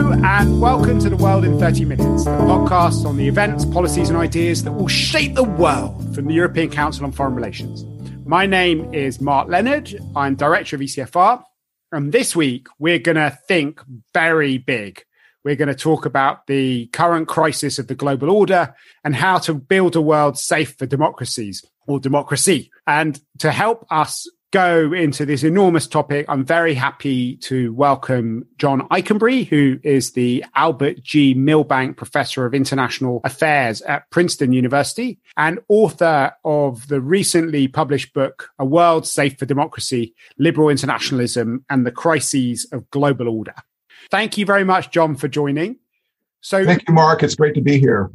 And welcome to The World in 30 Minutes, the podcast on the events, policies, and ideas that will shape the world from the European Council on Foreign Relations. My name is Mark Leonard. I'm director of ECFR. And this week, we're going to think very big. We're going to talk about the current crisis of the global order and how to build a world safe for democracies or democracy. And to help us go into this enormous topic, I'm very happy to welcome John Ikenberry, who is the Albert G. Milbank Professor of International Affairs at Princeton University and author of the recently published book, A World Safe for Democracy, Liberal Internationalism and the Crises of Global Order. Thank you very much, John, for joining. So, thank you, Mark. It's great to be here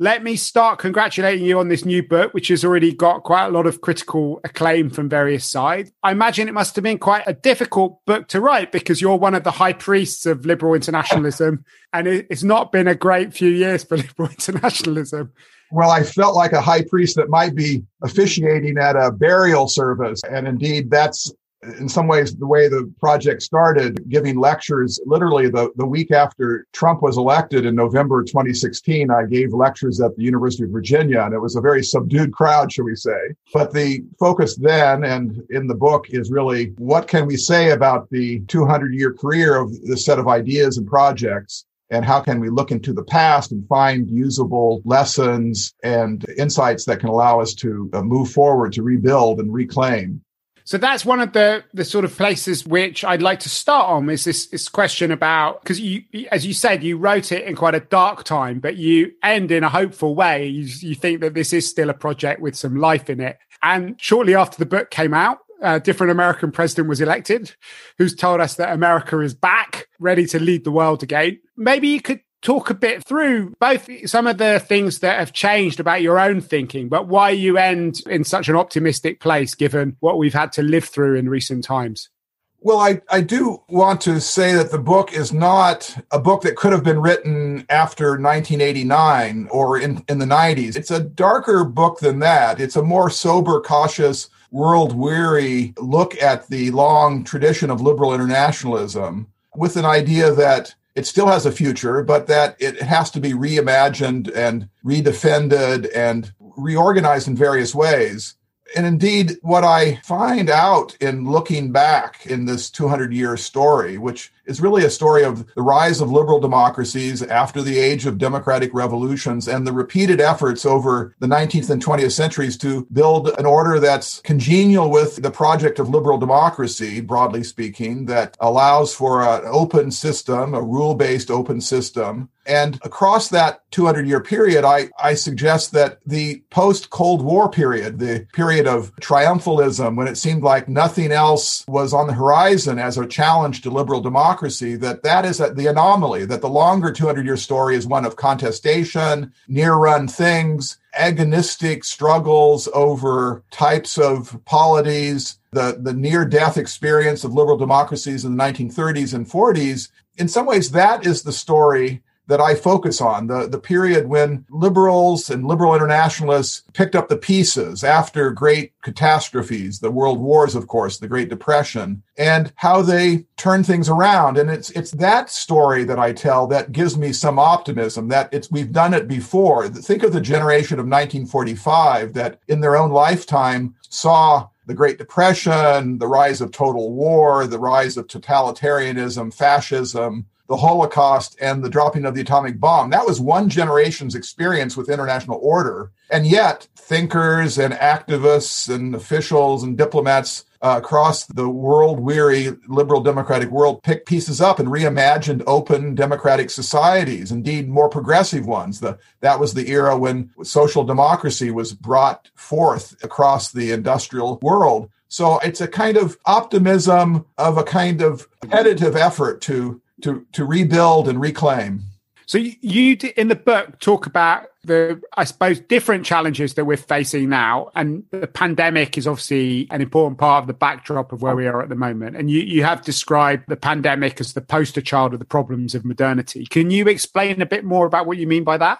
let me start congratulating you on this new book, which has already got quite a lot of critical acclaim from various sides. I imagine it must have been quite a difficult book to write because you're one of the high priests of liberal internationalism, and it's not been a great few years for liberal internationalism. Well, I felt like a high priest that might be officiating at a burial service. And indeed, that's in some ways the way the project started giving lectures literally the, the week after trump was elected in november 2016 i gave lectures at the university of virginia and it was a very subdued crowd shall we say. But the focus then and in the book is really what can we say about the 200 year career of this set of ideas and projects? And how can we look into the past and find usable lessons and insights that can allow us to uh, move forward to rebuild and reclaim so that's one of the the sort of places which I'd like to start on is this this question about because you as you said you wrote it in quite a dark time, but you end in a hopeful way. You, you think that this is still a project with some life in it. And shortly after the book came out, a different American president was elected, who's told us that America is back, ready to lead the world again. Maybe you could talk a bit through both some of the things that have changed about your own thinking, but why you end in such an optimistic place given what we've had to live through in recent times. Well, I, I do want to say that the book is not a book that could have been written after 1989 or in, in the 90s. It's a darker book than that. It's a more sober, cautious, world weary look at the long tradition of liberal internationalism with an idea that it still has a future, but that it has to be reimagined and redefended and reorganized in various ways. And indeed, what I find out in looking back in this 200 year story, which is really a story of the rise of liberal democracies after the age of democratic revolutions and the repeated efforts over the 19th and 20th centuries to build an order that's congenial with the project of liberal democracy, broadly speaking, that allows for an open system, a rule based open system. And across that 200 year period, I, I suggest that the post Cold War period, the period of triumphalism, when it seemed like nothing else was on the horizon as a challenge to liberal democracy, democracy that that is the anomaly that the longer 200 year story is one of contestation near run things agonistic struggles over types of polities the, the near death experience of liberal democracies in the 1930s and 40s in some ways that is the story that I focus on the, the period when liberals and liberal internationalists picked up the pieces after great catastrophes, the world wars, of course, the Great Depression, and how they turned things around. And it's it's that story that I tell that gives me some optimism that it's we've done it before. Think of the generation of 1945 that in their own lifetime saw the Great Depression, the rise of total war, the rise of totalitarianism, fascism, the Holocaust and the dropping of the atomic bomb. That was one generation's experience with international order. And yet, thinkers and activists and officials and diplomats uh, across the world weary liberal democratic world picked pieces up and reimagined open democratic societies, indeed more progressive ones. The, that was the era when social democracy was brought forth across the industrial world. So it's a kind of optimism of a kind of competitive effort to to to rebuild and reclaim. So you in the book talk about the I suppose different challenges that we're facing now, and the pandemic is obviously an important part of the backdrop of where we are at the moment. And you you have described the pandemic as the poster child of the problems of modernity. Can you explain a bit more about what you mean by that?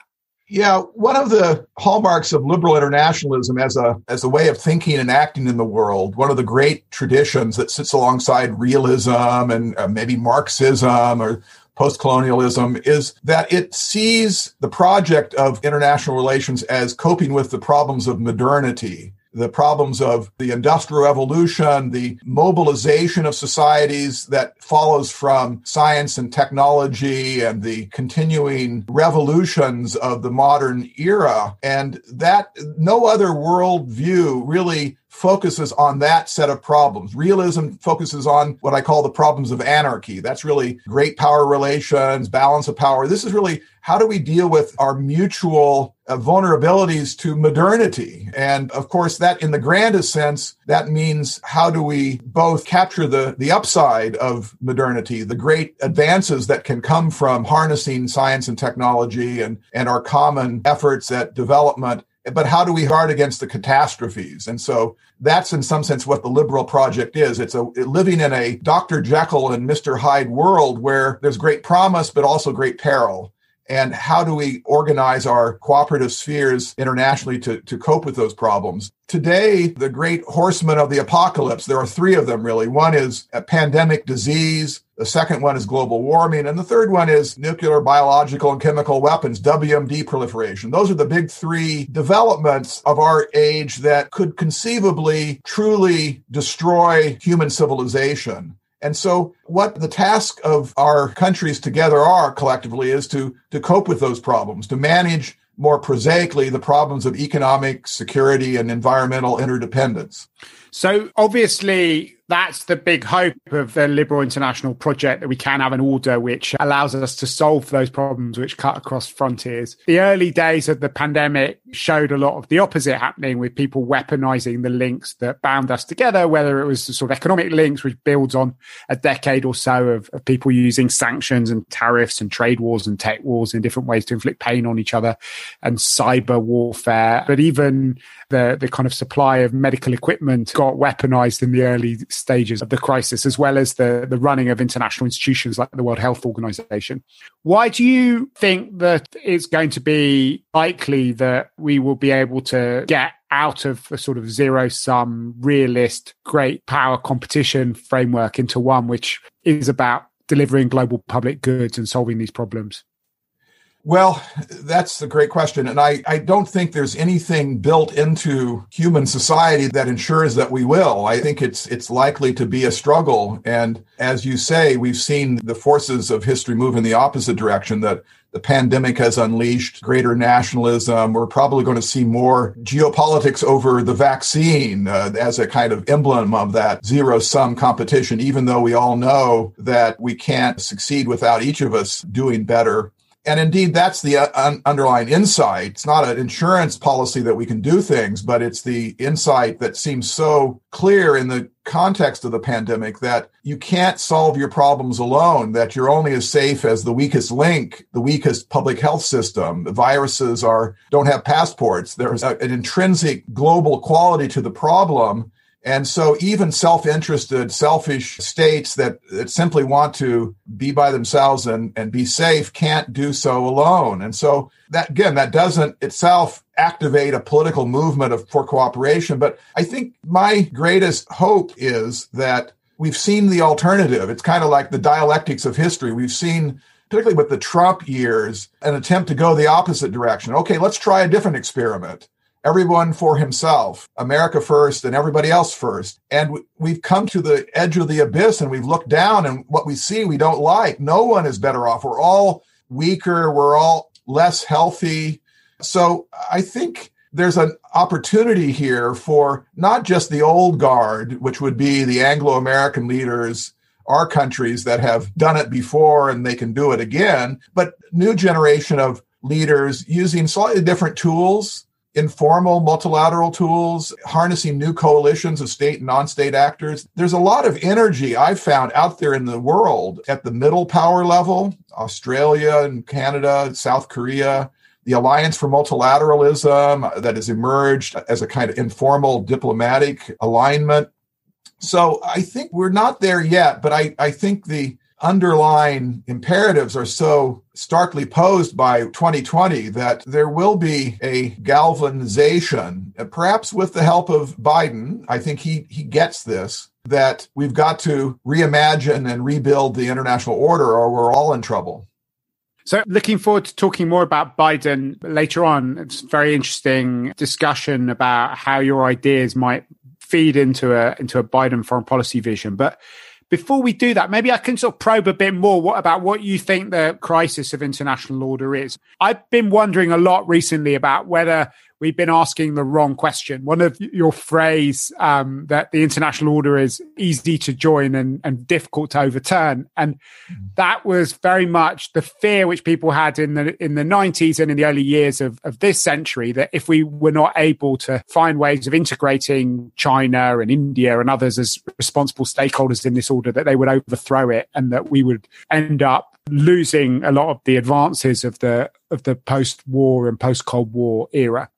Yeah, one of the hallmarks of liberal internationalism as a as a way of thinking and acting in the world, one of the great traditions that sits alongside realism and uh, maybe Marxism or postcolonialism is that it sees the project of international relations as coping with the problems of modernity the problems of the industrial revolution, the mobilization of societies that follows from science and technology and the continuing revolutions of the modern era. And that no other worldview really focuses on that set of problems. Realism focuses on what I call the problems of anarchy. That's really great power relations, balance of power. This is really how do we deal with our mutual uh, vulnerabilities to modernity? And of course, that in the grandest sense, that means how do we both capture the, the upside of modernity, the great advances that can come from harnessing science and technology and, and our common efforts at development but how do we guard against the catastrophes? And so that's in some sense what the liberal project is. It's a living in a Dr. Jekyll and Mr. Hyde world where there's great promise, but also great peril and how do we organize our cooperative spheres internationally to, to cope with those problems? Today, the great horsemen of the apocalypse, there are three of them really. One is a pandemic disease. The second one is global warming. And the third one is nuclear, biological, and chemical weapons, WMD proliferation. Those are the big three developments of our age that could conceivably truly destroy human civilization. And so what the task of our countries together are collectively is to, to cope with those problems, to manage more prosaically the problems of economic security and environmental interdependence. So obviously that's the big hope of the liberal international project that we can have an order which allows us to solve those problems which cut across frontiers. The early days of the pandemic showed a lot of the opposite happening with people weaponizing the links that bound us together, whether it was the sort of economic links, which builds on a decade or so of, of people using sanctions and tariffs and trade wars and tech wars in different ways to inflict pain on each other and cyber warfare. But even the, the kind of supply of medical equipment got weaponized in the early stages of the crisis, as well as the, the running of international institutions like the World Health Organization. Why do you think that it's going to be likely that we will be able to get out of a sort of zero sum realist great power competition framework into one which is about delivering global public goods and solving these problems? Well, that's a great question. And I, I don't think there's anything built into human society that ensures that we will. I think it's it's likely to be a struggle. And as you say, we've seen the forces of history move in the opposite direction that the pandemic has unleashed greater nationalism. We're probably going to see more geopolitics over the vaccine uh, as a kind of emblem of that zero sum competition, even though we all know that we can't succeed without each of us doing better and indeed, that's the uh, un- underlying insight. It's not an insurance policy that we can do things, but it's the insight that seems so clear in the context of the pandemic that you can't solve your problems alone, that you're only as safe as the weakest link, the weakest public health system. The viruses are, don't have passports. There's a, an intrinsic global quality to the problem and so even self-interested, selfish states that, that simply want to be by themselves and, and be safe can't do so alone. And so that again, that doesn't itself activate a political movement of, for cooperation. But I think my greatest hope is that we've seen the alternative. It's kind of like the dialectics of history. We've seen particularly with the Trump years, an attempt to go the opposite direction. Okay, let's try a different experiment everyone for himself, America first and everybody else first. And we've come to the edge of the abyss and we've looked down and what we see we don't like. No one is better off. We're all weaker. We're all less healthy. So I think there's an opportunity here for not just the old guard, which would be the Anglo American leaders, our countries that have done it before and they can do it again, but new generation of leaders using slightly different tools informal multilateral tools, harnessing new coalitions of state and non state actors. There's a lot of energy I've found out there in the world at the middle power level Australia and Canada, South Korea. The Alliance for Multilateralism that has emerged as a kind of informal diplomatic alignment. So I think we're not there yet, but I, I think the underlying imperatives are so starkly posed by 2020 that there will be a galvanization, uh, perhaps with the help of Biden. I think he, he gets this, that we've got to reimagine and rebuild the international order or we're all in trouble. So, looking forward to talking more about Biden later on. It's a very interesting discussion about how your ideas might feed into a into a Biden foreign policy vision. But before we do that, maybe I can sort of probe a bit more what, about what you think the crisis of international order is. I've been wondering a lot recently about whether we've been asking the wrong question. One of your phrase um, that the international order is easy to join and, and difficult to overturn, and mm-hmm. that was very much the fear which people had in the in the nineties and in the early years of, of this century that if we were not able to find ways of integrating China and India and others as responsible stakeholders in this order, that they would overthrow it and that we would end up losing a lot of the advances of the of the post-war and post-Cold War era.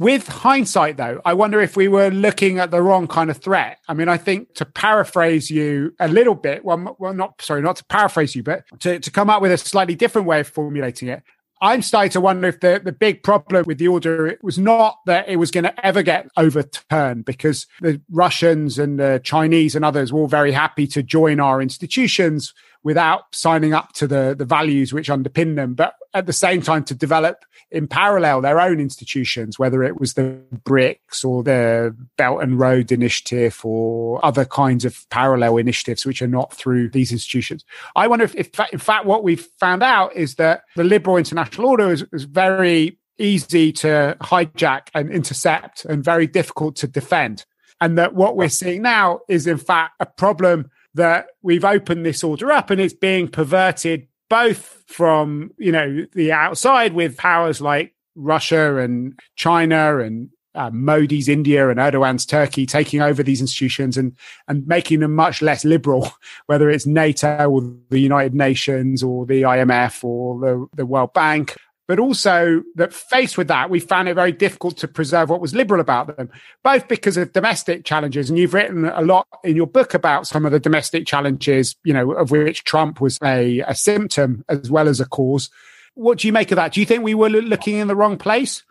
With hindsight, though, I wonder if we were looking at the wrong kind of threat. I mean, I think to paraphrase you a little bit, well, well not sorry, not to paraphrase you, but to, to come up with a slightly different way of formulating it. I'm starting to wonder if the, the big problem with the order was not that it was going to ever get overturned because the Russians and the Chinese and others were all very happy to join our institutions without signing up to the, the values which underpin them, but at the same time to develop in parallel their own institutions, whether it was the BRICS or the Belt and Road Initiative or other kinds of parallel initiatives which are not through these institutions. I wonder if, if in fact, what we've found out is that the liberal international order is, is very easy to hijack and intercept and very difficult to defend. And that what we're seeing now is, in fact, a problem that we've opened this order up and it's being perverted both from you know the outside with powers like Russia and China and uh, Modi's India and Erdogan's Turkey taking over these institutions and and making them much less liberal, whether it's NATO or the United Nations or the IMF or the, the World Bank but also that faced with that, we found it very difficult to preserve what was liberal about them, both because of domestic challenges. And you've written a lot in your book about some of the domestic challenges, you know, of which Trump was a, a symptom as well as a cause. What do you make of that? Do you think we were looking in the wrong place?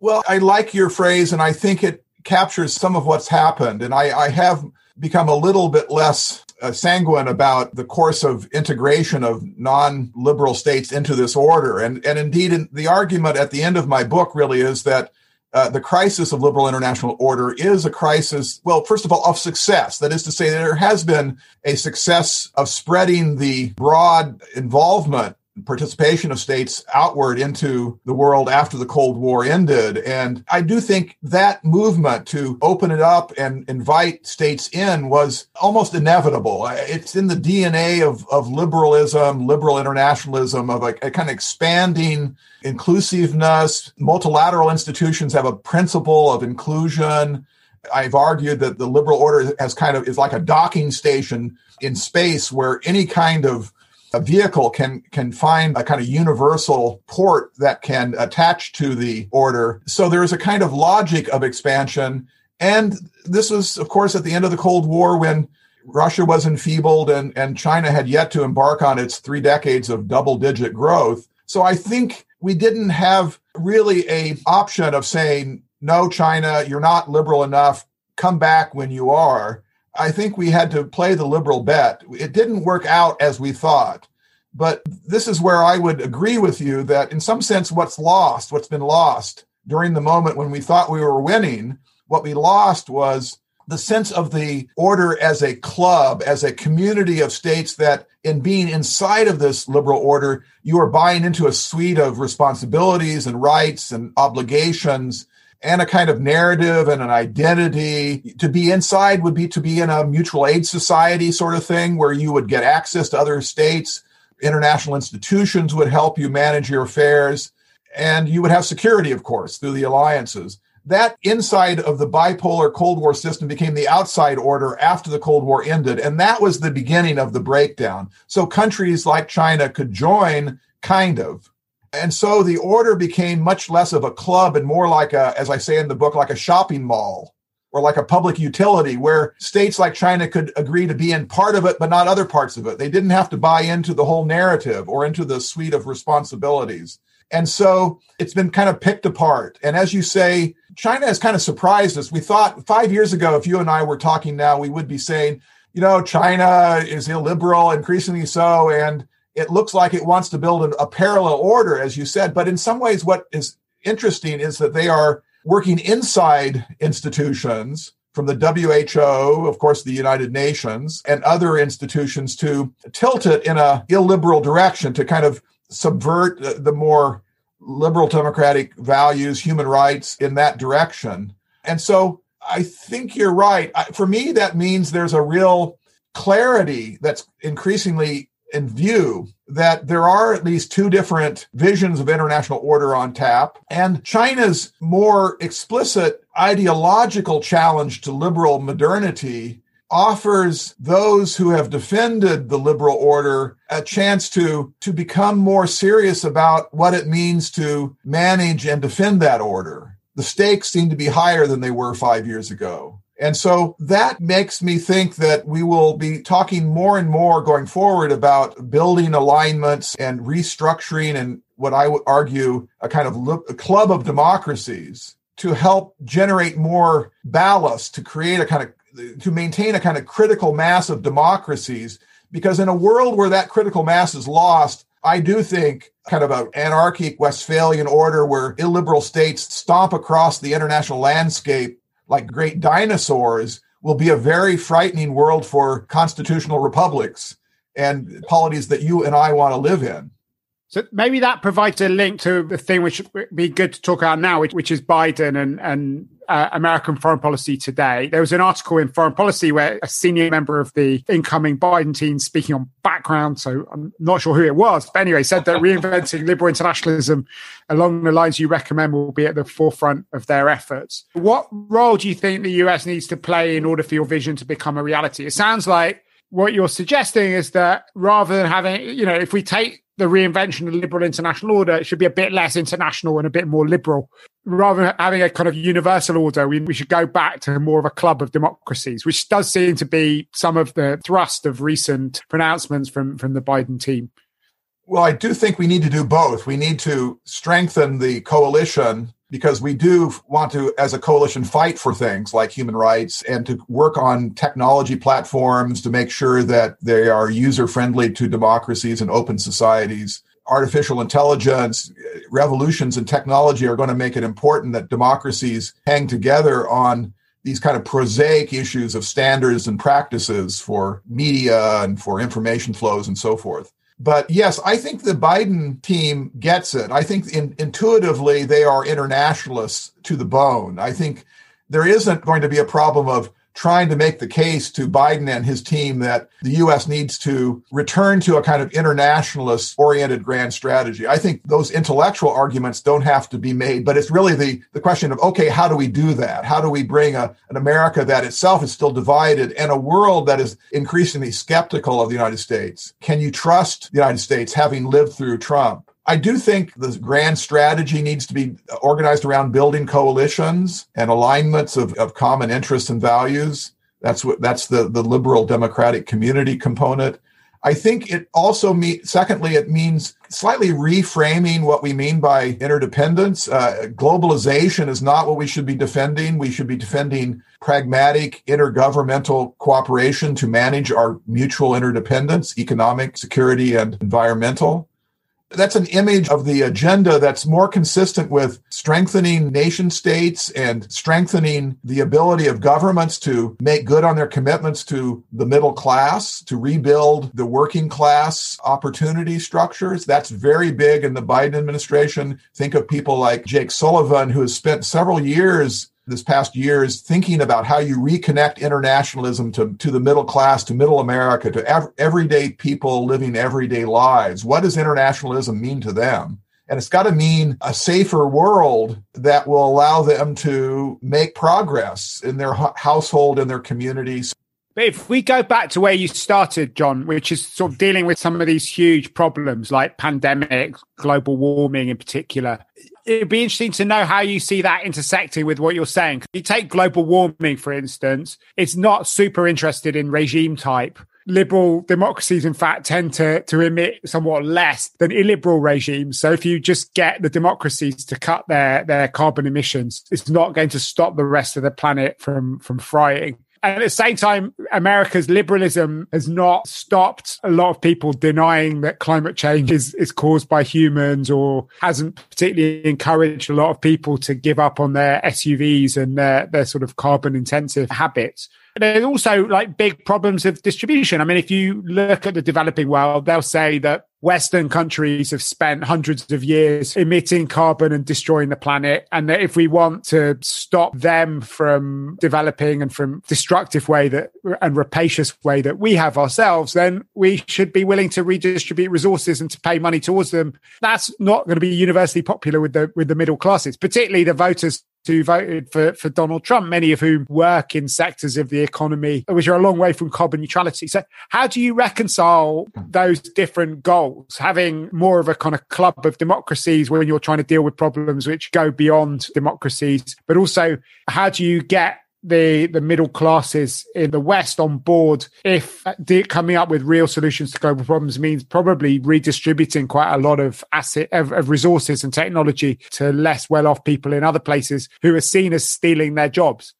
Well, I like your phrase, and I think it captures some of what's happened. And I, I have become a little bit less uh, sanguine about the course of integration of non-liberal states into this order. And, and indeed, in, the argument at the end of my book really is that uh, the crisis of liberal international order is a crisis, well, first of all, of success. That is to say, there has been a success of spreading the broad involvement participation of states outward into the world after the Cold War ended. And I do think that movement to open it up and invite states in was almost inevitable. It's in the DNA of, of liberalism, liberal internationalism, of a, a kind of expanding inclusiveness. Multilateral institutions have a principle of inclusion. I've argued that the liberal order has kind of is like a docking station in space where any kind of a vehicle can can find a kind of universal port that can attach to the order. So there is a kind of logic of expansion. And this was, of course, at the end of the Cold War when Russia was enfeebled and, and China had yet to embark on its three decades of double digit growth. So I think we didn't have really a option of saying, no, China, you're not liberal enough. Come back when you are. I think we had to play the liberal bet. It didn't work out as we thought. But this is where I would agree with you that, in some sense, what's lost, what's been lost during the moment when we thought we were winning, what we lost was the sense of the order as a club, as a community of states that, in being inside of this liberal order, you are buying into a suite of responsibilities and rights and obligations and a kind of narrative and an identity. To be inside would be to be in a mutual aid society sort of thing where you would get access to other states. International institutions would help you manage your affairs. And you would have security, of course, through the alliances. That inside of the bipolar Cold War system became the outside order after the Cold War ended. And that was the beginning of the breakdown. So countries like China could join, kind of, and so the order became much less of a club and more like a, as I say in the book, like a shopping mall or like a public utility where states like China could agree to be in part of it, but not other parts of it. They didn't have to buy into the whole narrative or into the suite of responsibilities. And so it's been kind of picked apart. And as you say, China has kind of surprised us. We thought five years ago, if you and I were talking now, we would be saying, you know, China is illiberal, increasingly so, and it looks like it wants to build a, parallel order, as you said. But in some ways, what is interesting is that they are working inside institutions from the WHO, of course, the United Nations, and other institutions to tilt it in a illiberal direction to kind of subvert the more liberal democratic values, human rights in that direction. And so I think you're right. For me, that means there's a real clarity that's increasingly in view that there are at least two different visions of international order on tap. And China's more explicit ideological challenge to liberal modernity offers those who have defended the liberal order a chance to to become more serious about what it means to manage and defend that order the stakes seem to be higher than they were 5 years ago and so that makes me think that we will be talking more and more going forward about building alignments and restructuring and what I would argue a kind of a club of democracies to help generate more ballast to create a kind of to maintain a kind of critical mass of democracies. Because in a world where that critical mass is lost i do think kind of an anarchic westphalian order where illiberal states stomp across the international landscape like great dinosaurs will be a very frightening world for constitutional republics and polities that you and i want to live in. So maybe that provides a link to the thing which would be good to talk about now, which, which is Biden and, and uh, American foreign policy today. There was an article in Foreign Policy where a senior member of the incoming Biden team, speaking on background, so I'm not sure who it was, but anyway, said that reinventing liberal internationalism along the lines you recommend will be at the forefront of their efforts. What role do you think the US needs to play in order for your vision to become a reality? It sounds like what you're suggesting is that rather than having, you know, if we take the reinvention of the liberal international order, it should be a bit less international and a bit more liberal. Rather than having a kind of universal order, we, we should go back to more of a club of democracies, which does seem to be some of the thrust of recent pronouncements from, from the Biden team. Well, I do think we need to do both. We need to strengthen the coalition because we do want to, as a coalition, fight for things like human rights and to work on technology platforms to make sure that they are user friendly to democracies and open societies. Artificial intelligence, revolutions in technology are going to make it important that democracies hang together on these kind of prosaic issues of standards and practices for media and for information flows and so forth. But yes, I think the Biden team gets it. I think in, intuitively they are internationalists to the bone. I think there isn't going to be a problem of trying to make the case to Biden and his team that the U.S. needs to return to a kind of internationalist oriented grand strategy. I think those intellectual arguments don't have to be made, but it's really the, the question of, okay, how do we do that? How do we bring a, an America that itself is still divided and a world that is increasingly skeptical of the United States? Can you trust the United States having lived through Trump? I do think the grand strategy needs to be organized around building coalitions and alignments of, of common interests and values. That's what that's the, the liberal democratic community component. I think it also means, secondly, it means slightly reframing what we mean by interdependence. Uh, globalization is not what we should be defending. We should be defending pragmatic intergovernmental cooperation to manage our mutual interdependence, economic, security, and environmental that's an image of the agenda that's more consistent with strengthening nation states and strengthening the ability of governments to make good on their commitments to the middle class, to rebuild the working class opportunity structures. That's very big in the Biden administration. Think of people like Jake Sullivan, who has spent several years this past year is thinking about how you reconnect internationalism to, to the middle class, to middle America, to ev- everyday people living everyday lives. What does internationalism mean to them? And it's got to mean a safer world that will allow them to make progress in their household and their communities. But if we go back to where you started, John, which is sort of dealing with some of these huge problems like pandemic, global warming in particular, it'd be interesting to know how you see that intersecting with what you're saying. You take global warming, for instance, it's not super interested in regime type. Liberal democracies, in fact, tend to, to emit somewhat less than illiberal regimes. So if you just get the democracies to cut their, their carbon emissions, it's not going to stop the rest of the planet from, from frying. And at the same time, America's liberalism has not stopped a lot of people denying that climate change is, is caused by humans or hasn't particularly encouraged a lot of people to give up on their SUVs and their, their sort of carbon intensive habits. There's also like big problems of distribution. I mean, if you look at the developing world, they'll say that Western countries have spent hundreds of years emitting carbon and destroying the planet. And that if we want to stop them from developing and from destructive way that and rapacious way that we have ourselves, then we should be willing to redistribute resources and to pay money towards them. That's not going to be universally popular with the with the middle classes, particularly the voters who voted for, for Donald Trump, many of whom work in sectors of the economy which are a long way from carbon neutrality. So, how do you reconcile those different goals? Having more of a kind of club of democracies when you're trying to deal with problems which go beyond democracies, but also how do you get the the middle classes in the West on board if coming up with real solutions to global problems means probably redistributing quite a lot of asset of, of resources and technology to less well off people in other places who are seen as stealing their jobs.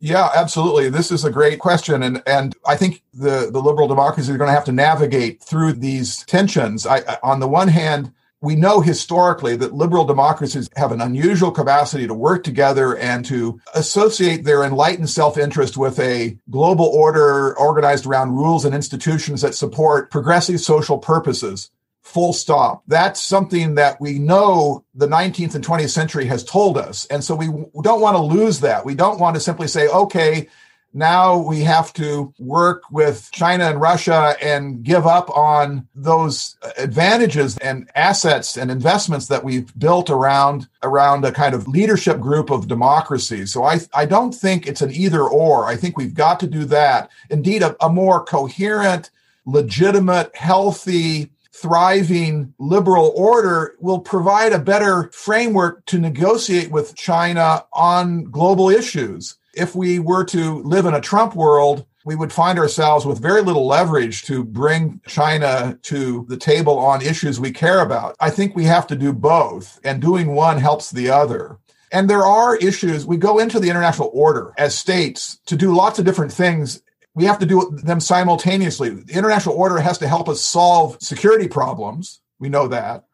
Yeah, absolutely. This is a great question. And, and I think the, the liberal democracies are going to have to navigate through these tensions. I, on the one hand, we know historically that liberal democracies have an unusual capacity to work together and to associate their enlightened self interest with a global order organized around rules and institutions that support progressive social purposes. Full stop. That's something that we know the 19th and 20th century has told us. And so we don't want to lose that. We don't want to simply say, okay, now we have to work with China and Russia and give up on those advantages and assets and investments that we've built around around a kind of leadership group of democracy. So I I don't think it's an either or. I think we've got to do that. Indeed, a, a more coherent, legitimate, healthy thriving liberal order will provide a better framework to negotiate with China on global issues if we were to live in a Trump world, we would find ourselves with very little leverage to bring China to the table on issues we care about. I think we have to do both, and doing one helps the other. And there are issues. We go into the international order as states to do lots of different things. We have to do them simultaneously. The international order has to help us solve security problems. We know that.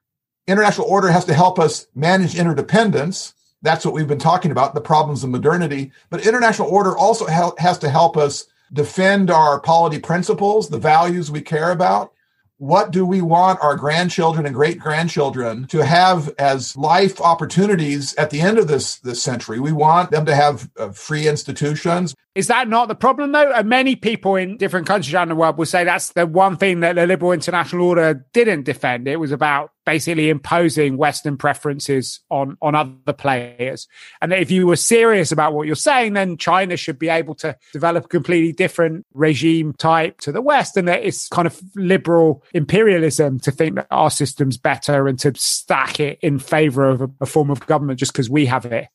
International order has to help us manage interdependence. That's what we've been talking about, the problems of modernity. But international order also ha- has to help us defend our polity principles, the values we care about. What do we want our grandchildren and great grandchildren to have as life opportunities at the end of this, this century? We want them to have uh, free institutions. Is that not the problem, though? And many people in different countries around the world will say that's the one thing that the liberal international order didn't defend. It was about basically imposing Western preferences on, on other players. And if you were serious about what you're saying, then China should be able to develop a completely different regime type to the West. And that it's kind of liberal imperialism to think that our system's better and to stack it in favor of a, a form of government just because we have it.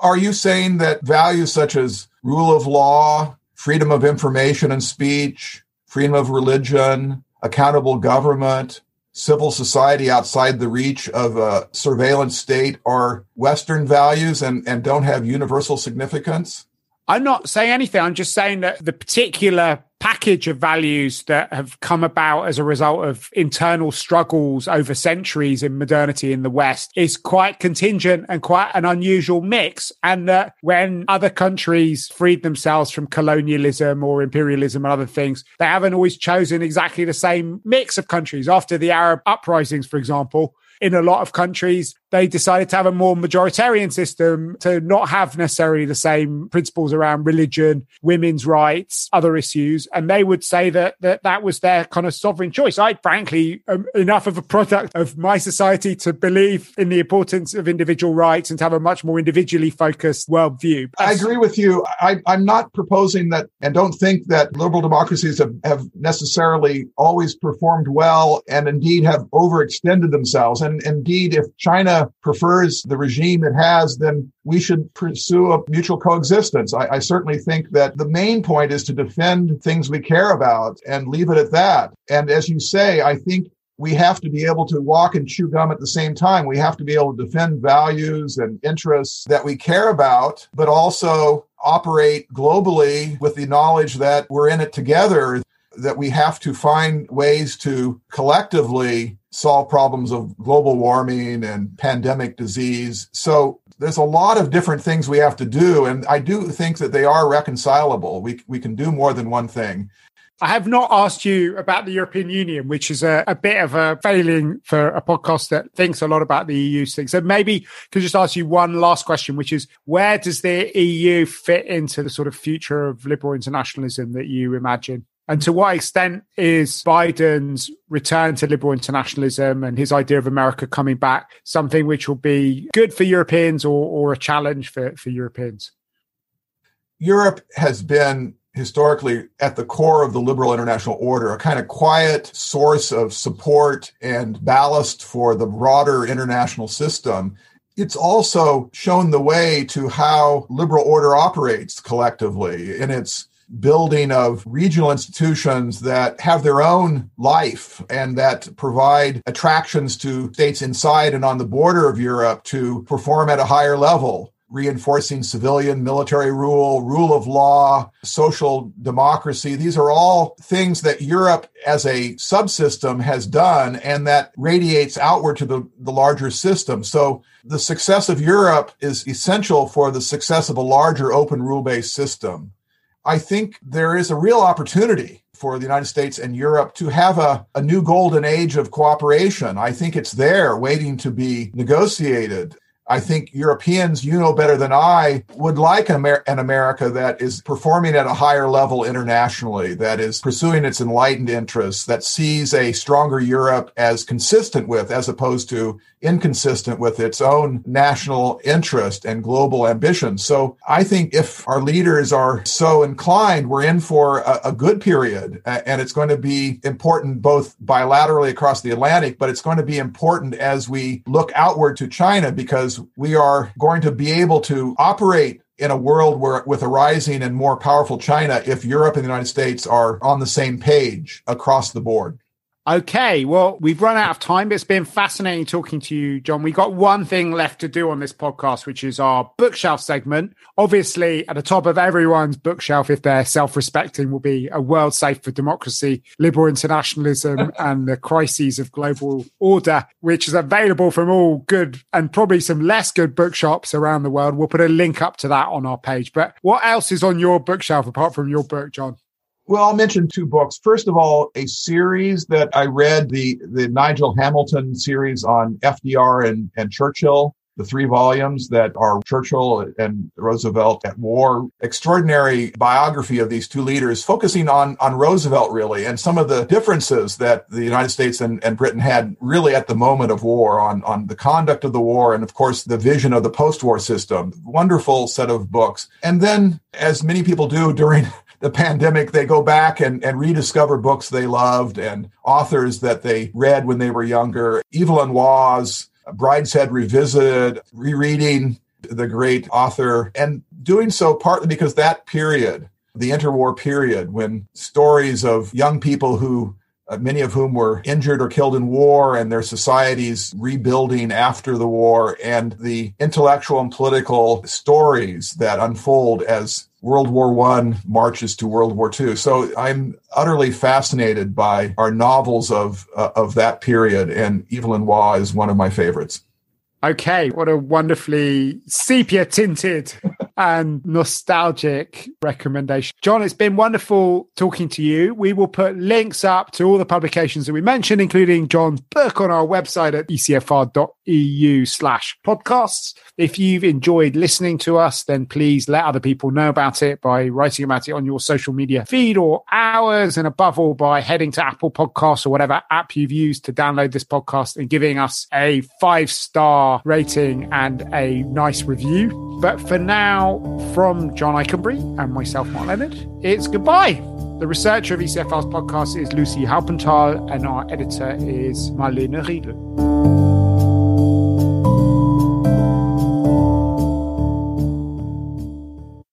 Are you saying that values such as rule of law, freedom of information and speech, freedom of religion, accountable government, civil society outside the reach of a surveillance state are Western values and, and don't have universal significance? I'm not saying anything. I'm just saying that the particular package of values that have come about as a result of internal struggles over centuries in modernity in the West is quite contingent and quite an unusual mix. And that when other countries freed themselves from colonialism or imperialism and other things, they haven't always chosen exactly the same mix of countries. After the Arab uprisings, for example, in a lot of countries, they decided to have a more majoritarian system to not have necessarily the same principles around religion, women's rights, other issues. and they would say that that, that was their kind of sovereign choice. I frankly am enough of a product of my society to believe in the importance of individual rights and to have a much more individually focused worldview. I agree with you. I, am not proposing that and don't think that liberal democracies have, have necessarily always performed well and indeed have overextended themselves. And indeed, if China prefers the regime it has, then we should pursue a mutual coexistence. I, I, certainly think that the main point is to defend things we care about and leave it at that. And as you say, I think we have to be able to walk and chew gum at the same time. We have to be able to defend values and interests that we care about, but also operate globally with the knowledge that we're in it together, that we have to find ways to collectively solve problems of global warming and pandemic disease. So there's a lot of different things we have to do. And I do think that they are reconcilable. We, we can do more than one thing. I have not asked you about the European Union, which is a, a, bit of a failing for a podcast that thinks a lot about the EU thing. So maybe could just ask you one last question, which is where does the EU fit into the sort of future of liberal internationalism that you imagine? And to what extent is Biden's return to liberal internationalism and his idea of America coming back something which will be good for Europeans or, or a challenge for, for Europeans? Europe has been historically at the core of the liberal international order, a kind of quiet source of support and ballast for the broader international system. It's also shown the way to how liberal order operates collectively in its building of regional institutions that have their own life and that provide attractions to states inside and on the border of Europe to perform at a higher level reinforcing civilian military rule, rule of law, social democracy. These are all things that Europe as a subsystem has done and that radiates outward to the, the larger system. So the success of Europe is essential for the success of a larger open rule based system. I think there is a real opportunity for the United States and Europe to have a, a new golden age of cooperation. I think it's there waiting to be negotiated. I think Europeans, you know better than I, would like an, Amer- an, America that is performing at a higher level internationally, that is pursuing its enlightened interests, that sees a stronger Europe as consistent with, as opposed to inconsistent with its own national interest and global ambitions. So I think if our leaders are so inclined, we're in for a, a good period. And it's going to be important both bilaterally across the Atlantic, but it's going to be important as we look outward to China because we are going to be able to operate in a world where with a rising and more powerful China if Europe and the United States are on the same page across the board. Okay, well, we've run out of time. It's been fascinating talking to you, John. We got one thing left to do on this podcast, which is our bookshelf segment. Obviously, at the top of everyone's bookshelf, if they're self respecting, will be A World Safe for Democracy, Liberal Internationalism, and the Crises of Global Order, which is available from all good and probably some less good bookshops around the world. We'll put a link up to that on our page. But what else is on your bookshelf apart from your book, John? Well, I'll mention two books. First of all, a series that I read, the, the Nigel Hamilton series on FDR and, and Churchill, the three volumes that are Churchill and Roosevelt at war. Extraordinary biography of these two leaders, focusing on, on Roosevelt really and some of the differences that the United States and, and Britain had really at the moment of war on, on the conduct of the war and of course the vision of the post-war system. Wonderful set of books. And then as many people do during the pandemic, they go back and, and rediscover books they loved and authors that they read when they were younger. Evelyn Waugh, Brideshead Revisited, rereading the great author, and doing so partly because that period, the interwar period, when stories of young people who uh, many of whom were injured or killed in war and their societies rebuilding after the war and the intellectual and political stories that unfold as World War One marches to World War Two. So I'm utterly fascinated by our novels of uh, of that period, and Evelyn Waugh is one of my favorites. Okay, what a wonderfully sepia tinted and nostalgic recommendation. John, it's been wonderful talking to you. We will put links up to all the publications that we mentioned, including John's book on our website at ecfr.eu slash podcasts. If you've enjoyed listening to us, then please let other people know about it by writing about it on your social media feed or ours. And above all, by heading to Apple Podcasts or whatever app you've used to download this podcast and giving us a five star rating and a nice review. But for now, from John Ikenberry and myself, Mark Leonard, it's goodbye. The researcher of ECFR's podcast is Lucy Halpenthal, and our editor is Marlene Riedel.